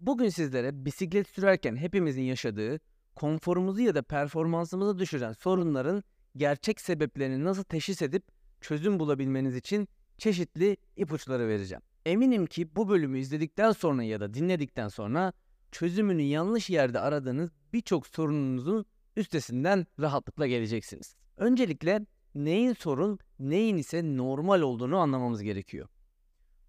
Bugün sizlere bisiklet sürerken hepimizin yaşadığı, konforumuzu ya da performansımızı düşüren sorunların gerçek sebeplerini nasıl teşhis edip çözüm bulabilmeniz için çeşitli ipuçları vereceğim. Eminim ki bu bölümü izledikten sonra ya da dinledikten sonra çözümünü yanlış yerde aradığınız birçok sorununuzun üstesinden rahatlıkla geleceksiniz. Öncelikle neyin sorun, neyin ise normal olduğunu anlamamız gerekiyor.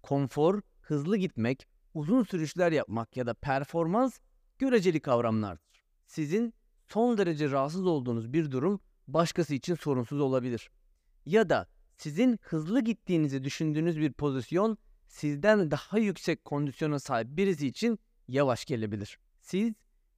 Konfor, hızlı gitmek, uzun sürüşler yapmak ya da performans göreceli kavramlardır. Sizin son derece rahatsız olduğunuz bir durum başkası için sorunsuz olabilir. Ya da sizin hızlı gittiğinizi düşündüğünüz bir pozisyon sizden daha yüksek kondisyona sahip birisi için yavaş gelebilir. Siz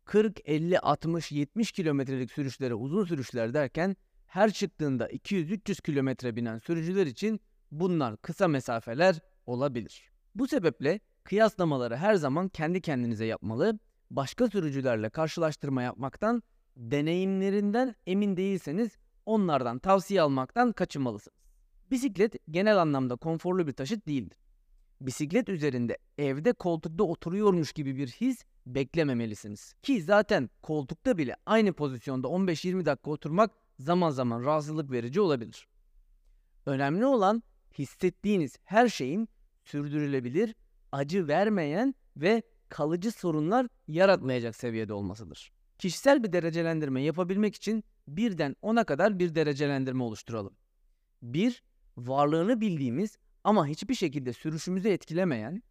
40, 50, 60, 70 kilometrelik sürüşlere uzun sürüşler derken her çıktığında 200-300 kilometre binen sürücüler için bunlar kısa mesafeler olabilir. Bu sebeple kıyaslamaları her zaman kendi kendinize yapmalı, başka sürücülerle karşılaştırma yapmaktan, deneyimlerinden emin değilseniz onlardan tavsiye almaktan kaçınmalısınız. Bisiklet genel anlamda konforlu bir taşıt değildir. Bisiklet üzerinde evde koltukta oturuyormuş gibi bir his beklememelisiniz. Ki zaten koltukta bile aynı pozisyonda 15-20 dakika oturmak zaman zaman rahatsızlık verici olabilir. Önemli olan hissettiğiniz her şeyin sürdürülebilir, acı vermeyen ve kalıcı sorunlar yaratmayacak seviyede olmasıdır. Kişisel bir derecelendirme yapabilmek için birden 10'a kadar bir derecelendirme oluşturalım. 1. Varlığını bildiğimiz ama hiçbir şekilde sürüşümüzü etkilemeyen.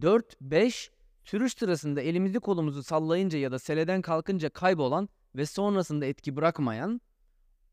4. 5. Sürüş sırasında elimizi kolumuzu sallayınca ya da seleden kalkınca kaybolan ve sonrasında etki bırakmayan.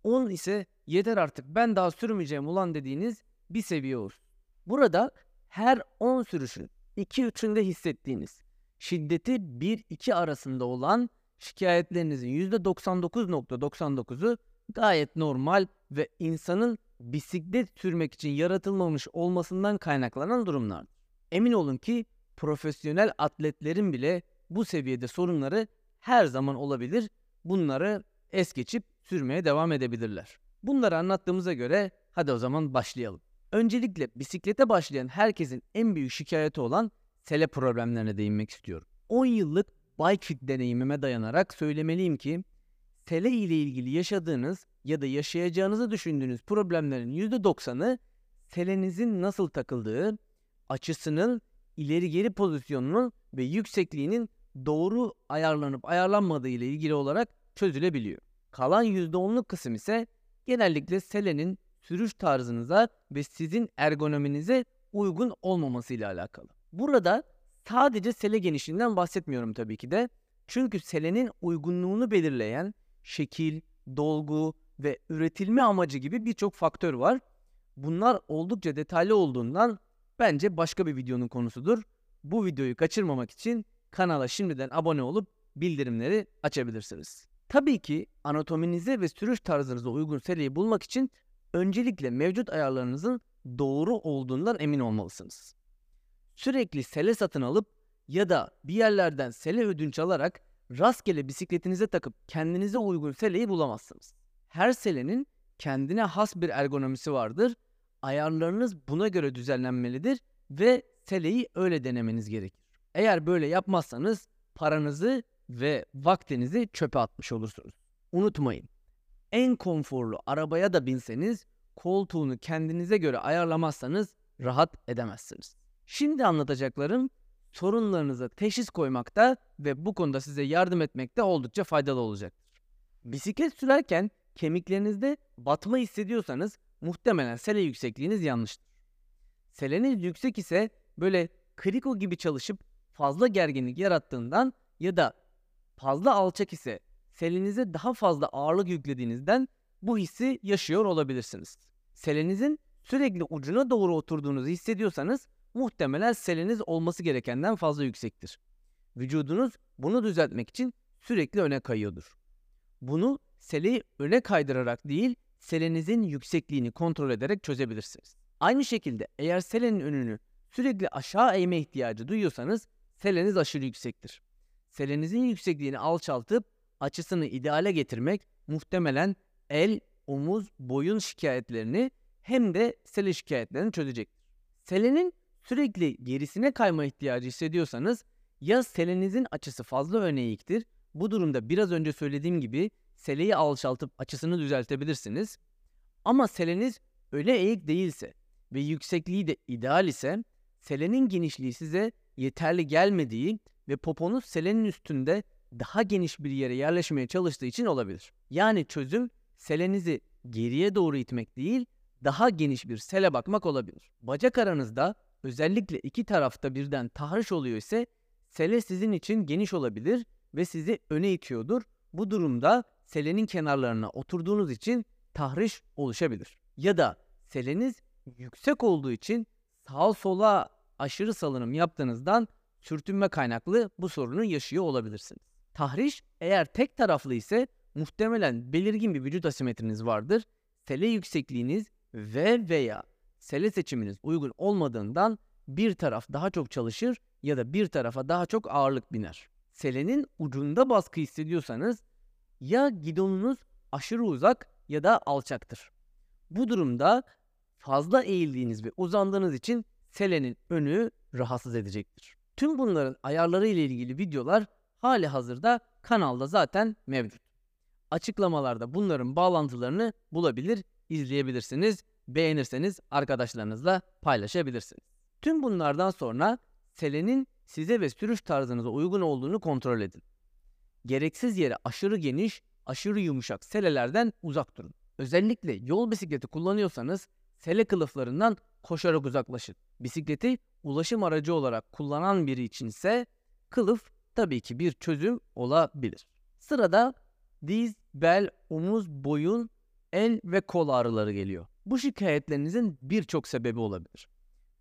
10 ise yeter artık ben daha sürmeyeceğim ulan dediğiniz bir seviye olur. Burada her 10 sürüşün 2-3'ünde hissettiğiniz şiddeti 1-2 arasında olan şikayetlerinizin %99.99'u gayet normal ve insanın bisiklet sürmek için yaratılmamış olmasından kaynaklanan durumlardır. Emin olun ki profesyonel atletlerin bile bu seviyede sorunları her zaman olabilir. Bunları es geçip sürmeye devam edebilirler. Bunları anlattığımıza göre hadi o zaman başlayalım. Öncelikle bisiklete başlayan herkesin en büyük şikayeti olan sele problemlerine değinmek istiyorum. 10 yıllık bike fit deneyimime dayanarak söylemeliyim ki sele ile ilgili yaşadığınız ya da yaşayacağınızı düşündüğünüz problemlerin %90'ı selenizin nasıl takıldığı, açısının, ileri geri pozisyonunun ve yüksekliğinin doğru ayarlanıp ayarlanmadığı ile ilgili olarak çözülebiliyor. Kalan %10'luk kısım ise genellikle selenin sürüş tarzınıza ve sizin ergonominize uygun olmaması ile alakalı. Burada sadece sele genişliğinden bahsetmiyorum tabii ki de. Çünkü selenin uygunluğunu belirleyen şekil, dolgu ve üretilme amacı gibi birçok faktör var. Bunlar oldukça detaylı olduğundan bence başka bir videonun konusudur. Bu videoyu kaçırmamak için kanala şimdiden abone olup bildirimleri açabilirsiniz. Tabii ki anatominize ve sürüş tarzınıza uygun seleyi bulmak için öncelikle mevcut ayarlarınızın doğru olduğundan emin olmalısınız. Sürekli sele satın alıp ya da bir yerlerden sele ödünç alarak rastgele bisikletinize takıp kendinize uygun seleyi bulamazsınız. Her selenin kendine has bir ergonomisi vardır. Ayarlarınız buna göre düzenlenmelidir ve seleyi öyle denemeniz gerekir. Eğer böyle yapmazsanız paranızı ve vaktinizi çöpe atmış olursunuz. Unutmayın. En konforlu arabaya da binseniz koltuğunu kendinize göre ayarlamazsanız rahat edemezsiniz. Şimdi anlatacaklarım sorunlarınıza teşhis koymakta ve bu konuda size yardım etmekte oldukça faydalı olacaktır. Bisiklet sürerken kemiklerinizde batma hissediyorsanız muhtemelen sele yüksekliğiniz yanlıştır. Seleniz yüksek ise böyle kriko gibi çalışıp fazla gerginlik yarattığından ya da fazla alçak ise selenize daha fazla ağırlık yüklediğinizden bu hissi yaşıyor olabilirsiniz. Selenizin sürekli ucuna doğru oturduğunuzu hissediyorsanız muhtemelen seleniz olması gerekenden fazla yüksektir. Vücudunuz bunu düzeltmek için sürekli öne kayıyordur. Bunu seleyi öne kaydırarak değil, selenizin yüksekliğini kontrol ederek çözebilirsiniz. Aynı şekilde eğer selenin önünü sürekli aşağı eğme ihtiyacı duyuyorsanız seleniz aşırı yüksektir. Selenizin yüksekliğini alçaltıp açısını ideale getirmek muhtemelen el, omuz, boyun şikayetlerini hem de sele şikayetlerini çözecektir. Selenin sürekli gerisine kayma ihtiyacı hissediyorsanız Ya selenizin açısı fazla öne eğiktir. Bu durumda biraz önce söylediğim gibi seleyi alçaltıp açısını düzeltebilirsiniz. Ama seleniz öyle eğik değilse ve yüksekliği de ideal ise selenin genişliği size yeterli gelmediği ve poponuz selenin üstünde daha geniş bir yere yerleşmeye çalıştığı için olabilir. Yani çözüm selenizi geriye doğru itmek değil, daha geniş bir sele bakmak olabilir. Bacak aranızda özellikle iki tarafta birden tahriş oluyor ise sele sizin için geniş olabilir ve sizi öne itiyordur. Bu durumda selenin kenarlarına oturduğunuz için tahriş oluşabilir. Ya da seleniz yüksek olduğu için sağ sola aşırı salınım yaptığınızdan sürtünme kaynaklı bu sorunu yaşıyor olabilirsiniz. Tahriş eğer tek taraflı ise muhtemelen belirgin bir vücut asimetriniz vardır. Sele yüksekliğiniz ve veya sele seçiminiz uygun olmadığından bir taraf daha çok çalışır ya da bir tarafa daha çok ağırlık biner. Selenin ucunda baskı hissediyorsanız ya gidonunuz aşırı uzak ya da alçaktır. Bu durumda fazla eğildiğiniz ve uzandığınız için selenin önü rahatsız edecektir. Tüm bunların ayarları ile ilgili videolar hali hazırda kanalda zaten mevcut. Açıklamalarda bunların bağlantılarını bulabilir, izleyebilirsiniz. Beğenirseniz arkadaşlarınızla paylaşabilirsiniz. Tüm bunlardan sonra selenin size ve sürüş tarzınıza uygun olduğunu kontrol edin. Gereksiz yere aşırı geniş, aşırı yumuşak selelerden uzak durun. Özellikle yol bisikleti kullanıyorsanız sele kılıflarından koşarak uzaklaşın. Bisikleti ulaşım aracı olarak kullanan biri içinse kılıf tabii ki bir çözüm olabilir. Sırada diz, bel, omuz, boyun, el ve kol ağrıları geliyor. Bu şikayetlerinizin birçok sebebi olabilir.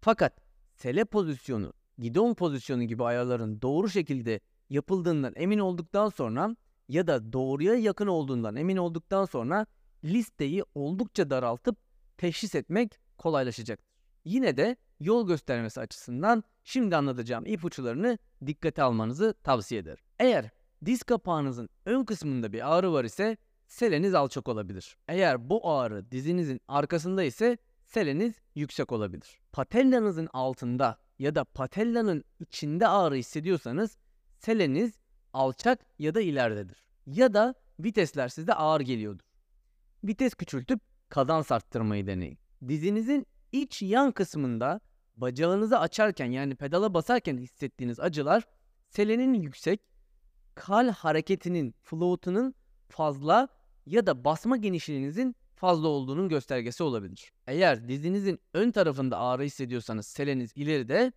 Fakat sele pozisyonu, gidon pozisyonu gibi ayarların doğru şekilde yapıldığından emin olduktan sonra ya da doğruya yakın olduğundan emin olduktan sonra listeyi oldukça daraltıp teşhis etmek kolaylaşacaktır. Yine de yol göstermesi açısından şimdi anlatacağım ipuçlarını dikkate almanızı tavsiye ederim. Eğer diz kapağınızın ön kısmında bir ağrı var ise seleniz alçak olabilir. Eğer bu ağrı dizinizin arkasında ise seleniz yüksek olabilir. Patellanızın altında ya da patellanın içinde ağrı hissediyorsanız seleniz alçak ya da ileridedir. Ya da vitesler size ağır geliyordur. Vites küçültüp kadans arttırmayı deneyin. Dizinizin iç yan kısmında bacağınızı açarken yani pedala basarken hissettiğiniz acılar selenin yüksek, kal hareketinin, float'unun fazla ya da basma genişliğinizin fazla olduğunun göstergesi olabilir. Eğer dizinizin ön tarafında ağrı hissediyorsanız seleniz ileride,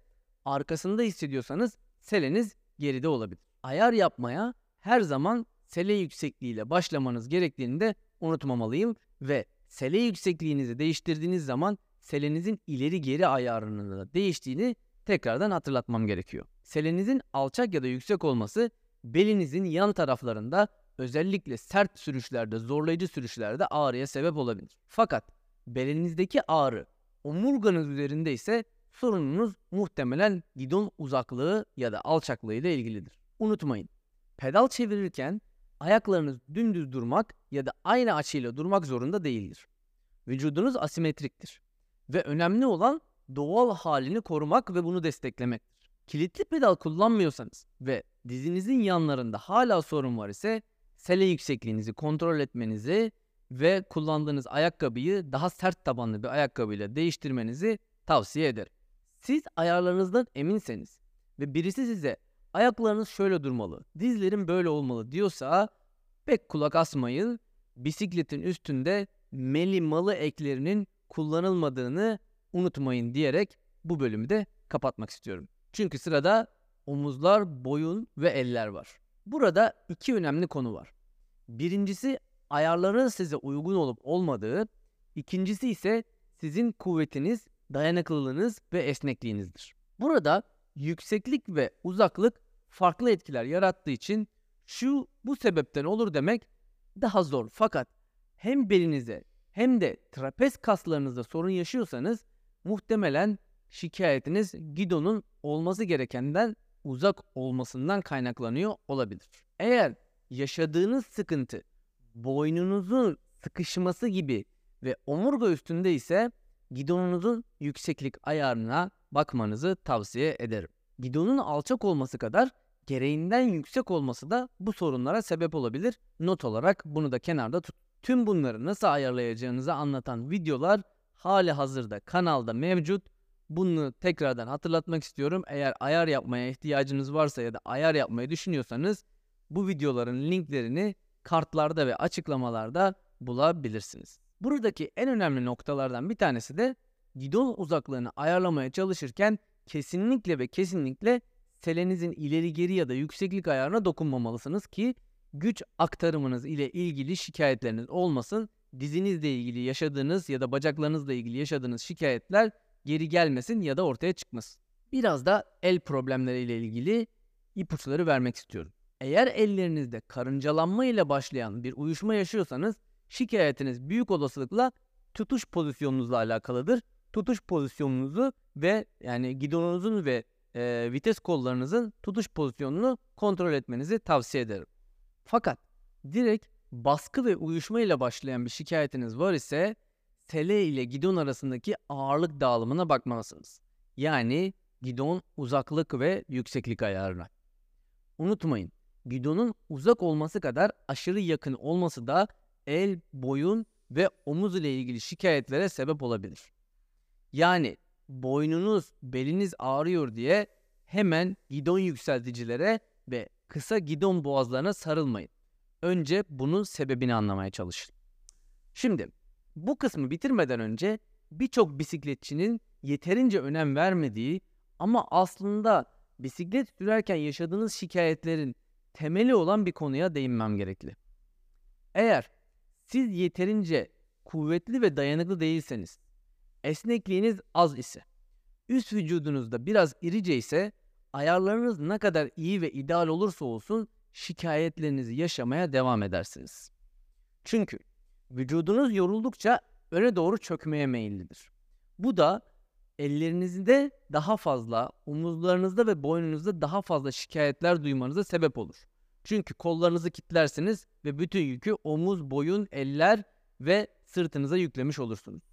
arkasında hissediyorsanız seleniz geride olabilir. Ayar yapmaya her zaman sele yüksekliğiyle başlamanız gerektiğini de unutmamalıyım ve sele yüksekliğinizi değiştirdiğiniz zaman selenizin ileri geri ayarının da değiştiğini tekrardan hatırlatmam gerekiyor. Selenizin alçak ya da yüksek olması belinizin yan taraflarında özellikle sert sürüşlerde, zorlayıcı sürüşlerde ağrıya sebep olabilir. Fakat belinizdeki ağrı omurganız üzerinde ise sorununuz muhtemelen gidon uzaklığı ya da alçaklığı ile ilgilidir. Unutmayın, pedal çevirirken ayaklarınız dümdüz durmak ya da aynı açıyla durmak zorunda değildir. Vücudunuz asimetriktir ve önemli olan doğal halini korumak ve bunu desteklemektir. Kilitli pedal kullanmıyorsanız ve dizinizin yanlarında hala sorun var ise sele yüksekliğinizi kontrol etmenizi ve kullandığınız ayakkabıyı daha sert tabanlı bir ayakkabıyla değiştirmenizi tavsiye ederim. Siz ayarlarınızdan eminseniz ve birisi size ayaklarınız şöyle durmalı, dizlerin böyle olmalı diyorsa pek kulak asmayın. Bisikletin üstünde melimalı eklerinin kullanılmadığını unutmayın diyerek bu bölümü de kapatmak istiyorum. Çünkü sırada omuzlar, boyun ve eller var. Burada iki önemli konu var. Birincisi ayarların size uygun olup olmadığı, ikincisi ise sizin kuvvetiniz, dayanıklılığınız ve esnekliğinizdir. Burada yükseklik ve uzaklık farklı etkiler yarattığı için şu bu sebepten olur demek daha zor. Fakat hem belinize hem de trapez kaslarınızda sorun yaşıyorsanız muhtemelen şikayetiniz gidonun olması gerekenden uzak olmasından kaynaklanıyor olabilir. Eğer yaşadığınız sıkıntı boynunuzun sıkışması gibi ve omurga üstünde ise gidonunuzun yükseklik ayarına bakmanızı tavsiye ederim. Gidonun alçak olması kadar gereğinden yüksek olması da bu sorunlara sebep olabilir. Not olarak bunu da kenarda tut. Tüm bunları nasıl ayarlayacağınızı anlatan videolar hali hazırda kanalda mevcut. Bunu tekrardan hatırlatmak istiyorum. Eğer ayar yapmaya ihtiyacınız varsa ya da ayar yapmayı düşünüyorsanız bu videoların linklerini kartlarda ve açıklamalarda bulabilirsiniz. Buradaki en önemli noktalardan bir tanesi de gidon uzaklığını ayarlamaya çalışırken kesinlikle ve kesinlikle selenizin ileri geri ya da yükseklik ayarına dokunmamalısınız ki güç aktarımınız ile ilgili şikayetleriniz olmasın. Dizinizle ilgili yaşadığınız ya da bacaklarınızla ilgili yaşadığınız şikayetler geri gelmesin ya da ortaya çıkmasın. Biraz da el problemleriyle ilgili ipuçları vermek istiyorum. Eğer ellerinizde karıncalanma ile başlayan bir uyuşma yaşıyorsanız şikayetiniz büyük olasılıkla tutuş pozisyonunuzla alakalıdır. Tutuş pozisyonunuzu ve yani gidonunuzun ve e, vites kollarınızın tutuş pozisyonunu kontrol etmenizi tavsiye ederim. Fakat direkt baskı ve uyuşma ile başlayan bir şikayetiniz var ise tele ile gidon arasındaki ağırlık dağılımına bakmalısınız. Yani gidon uzaklık ve yükseklik ayarına. Unutmayın, gidonun uzak olması kadar aşırı yakın olması da el, boyun ve omuz ile ilgili şikayetlere sebep olabilir. Yani boynunuz, beliniz ağrıyor diye hemen gidon yükselticilere ve kısa gidon boğazlarına sarılmayın. Önce bunun sebebini anlamaya çalışın. Şimdi bu kısmı bitirmeden önce birçok bisikletçinin yeterince önem vermediği ama aslında bisiklet sürerken yaşadığınız şikayetlerin temeli olan bir konuya değinmem gerekli. Eğer siz yeterince kuvvetli ve dayanıklı değilseniz, esnekliğiniz az ise, üst vücudunuzda biraz irice ise ayarlarınız ne kadar iyi ve ideal olursa olsun şikayetlerinizi yaşamaya devam edersiniz. Çünkü vücudunuz yoruldukça öne doğru çökmeye meyillidir. Bu da ellerinizde daha fazla, omuzlarınızda ve boynunuzda daha fazla şikayetler duymanıza sebep olur. Çünkü kollarınızı kitlersiniz ve bütün yükü omuz, boyun, eller ve sırtınıza yüklemiş olursunuz.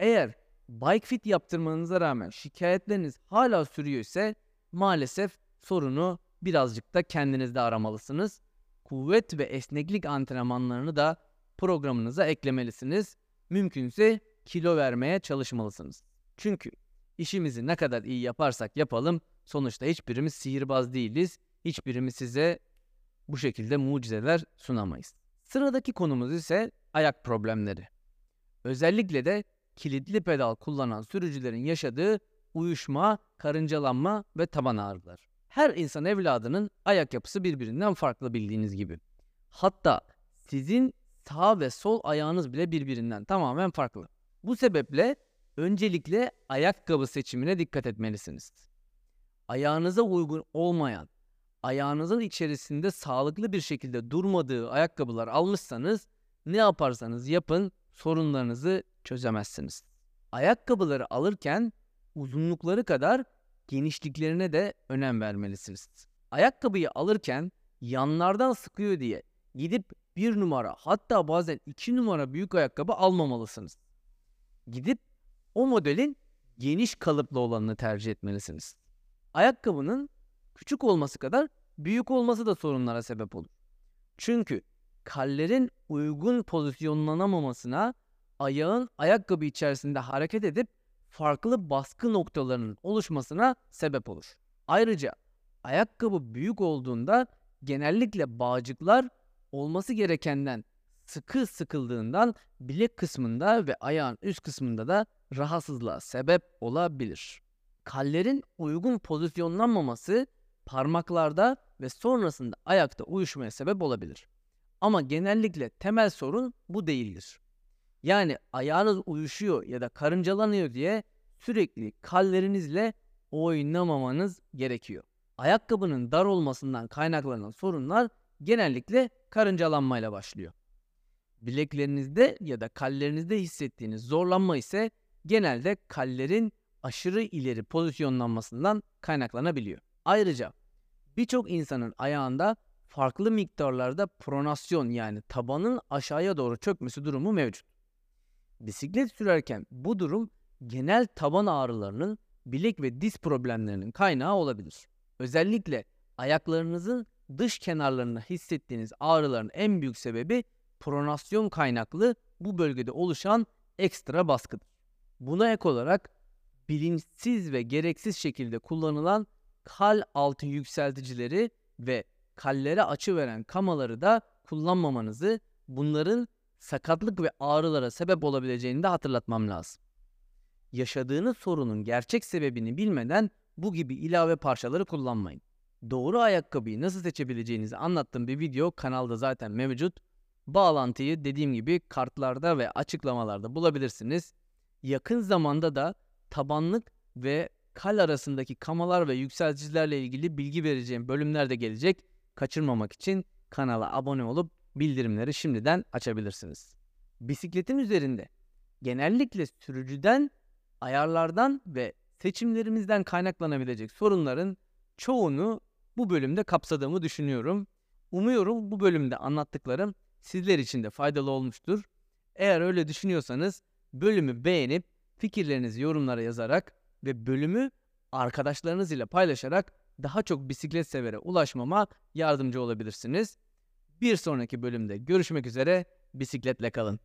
Eğer bike fit yaptırmanıza rağmen şikayetleriniz hala sürüyor ise maalesef sorunu birazcık da kendinizde aramalısınız. Kuvvet ve esneklik antrenmanlarını da programınıza eklemelisiniz. Mümkünse kilo vermeye çalışmalısınız. Çünkü işimizi ne kadar iyi yaparsak yapalım sonuçta hiçbirimiz sihirbaz değiliz. Hiçbirimiz size bu şekilde mucizeler sunamayız. Sıradaki konumuz ise ayak problemleri. Özellikle de kilitli pedal kullanan sürücülerin yaşadığı uyuşma, karıncalanma ve taban ağrıları. Her insan evladının ayak yapısı birbirinden farklı bildiğiniz gibi. Hatta sizin sağ ve sol ayağınız bile birbirinden tamamen farklı. Bu sebeple öncelikle ayakkabı seçimine dikkat etmelisiniz. Ayağınıza uygun olmayan, ayağınızın içerisinde sağlıklı bir şekilde durmadığı ayakkabılar almışsanız ne yaparsanız yapın sorunlarınızı çözemezsiniz. Ayakkabıları alırken uzunlukları kadar genişliklerine de önem vermelisiniz. Ayakkabıyı alırken yanlardan sıkıyor diye gidip bir numara hatta bazen iki numara büyük ayakkabı almamalısınız. Gidip o modelin geniş kalıplı olanını tercih etmelisiniz. Ayakkabının küçük olması kadar büyük olması da sorunlara sebep olur. Çünkü kallerin uygun pozisyonlanamamasına ayağın ayakkabı içerisinde hareket edip farklı baskı noktalarının oluşmasına sebep olur. Ayrıca ayakkabı büyük olduğunda genellikle bağcıklar olması gerekenden sıkı sıkıldığından bilek kısmında ve ayağın üst kısmında da rahatsızlığa sebep olabilir. Kallerin uygun pozisyonlanmaması parmaklarda ve sonrasında ayakta uyuşmaya sebep olabilir. Ama genellikle temel sorun bu değildir. Yani ayağınız uyuşuyor ya da karıncalanıyor diye sürekli kallerinizle oynamamanız gerekiyor. Ayakkabının dar olmasından kaynaklanan sorunlar genellikle karıncalanmayla başlıyor. Bileklerinizde ya da kallerinizde hissettiğiniz zorlanma ise genelde kallerin aşırı ileri pozisyonlanmasından kaynaklanabiliyor. Ayrıca birçok insanın ayağında farklı miktarlarda pronasyon yani tabanın aşağıya doğru çökmesi durumu mevcut. Bisiklet sürerken bu durum genel taban ağrılarının bilek ve diz problemlerinin kaynağı olabilir. Özellikle ayaklarınızın dış kenarlarında hissettiğiniz ağrıların en büyük sebebi pronasyon kaynaklı bu bölgede oluşan ekstra baskıdır. Buna ek olarak bilinçsiz ve gereksiz şekilde kullanılan kal altı yükselticileri ve kallere açı veren kamaları da kullanmamanızı, bunların sakatlık ve ağrılara sebep olabileceğini de hatırlatmam lazım. Yaşadığınız sorunun gerçek sebebini bilmeden bu gibi ilave parçaları kullanmayın. Doğru ayakkabıyı nasıl seçebileceğinizi anlattığım bir video kanalda zaten mevcut. Bağlantıyı dediğim gibi kartlarda ve açıklamalarda bulabilirsiniz. Yakın zamanda da tabanlık ve kal arasındaki kamalar ve yükselticilerle ilgili bilgi vereceğim bölümler de gelecek. Kaçırmamak için kanala abone olup bildirimleri şimdiden açabilirsiniz. Bisikletin üzerinde genellikle sürücüden, ayarlardan ve seçimlerimizden kaynaklanabilecek sorunların çoğunu bu bölümde kapsadığımı düşünüyorum. Umuyorum bu bölümde anlattıklarım sizler için de faydalı olmuştur. Eğer öyle düşünüyorsanız bölümü beğenip fikirlerinizi yorumlara yazarak ve bölümü arkadaşlarınız ile paylaşarak daha çok bisiklet severe ulaşmama yardımcı olabilirsiniz. Bir sonraki bölümde görüşmek üzere. Bisikletle kalın.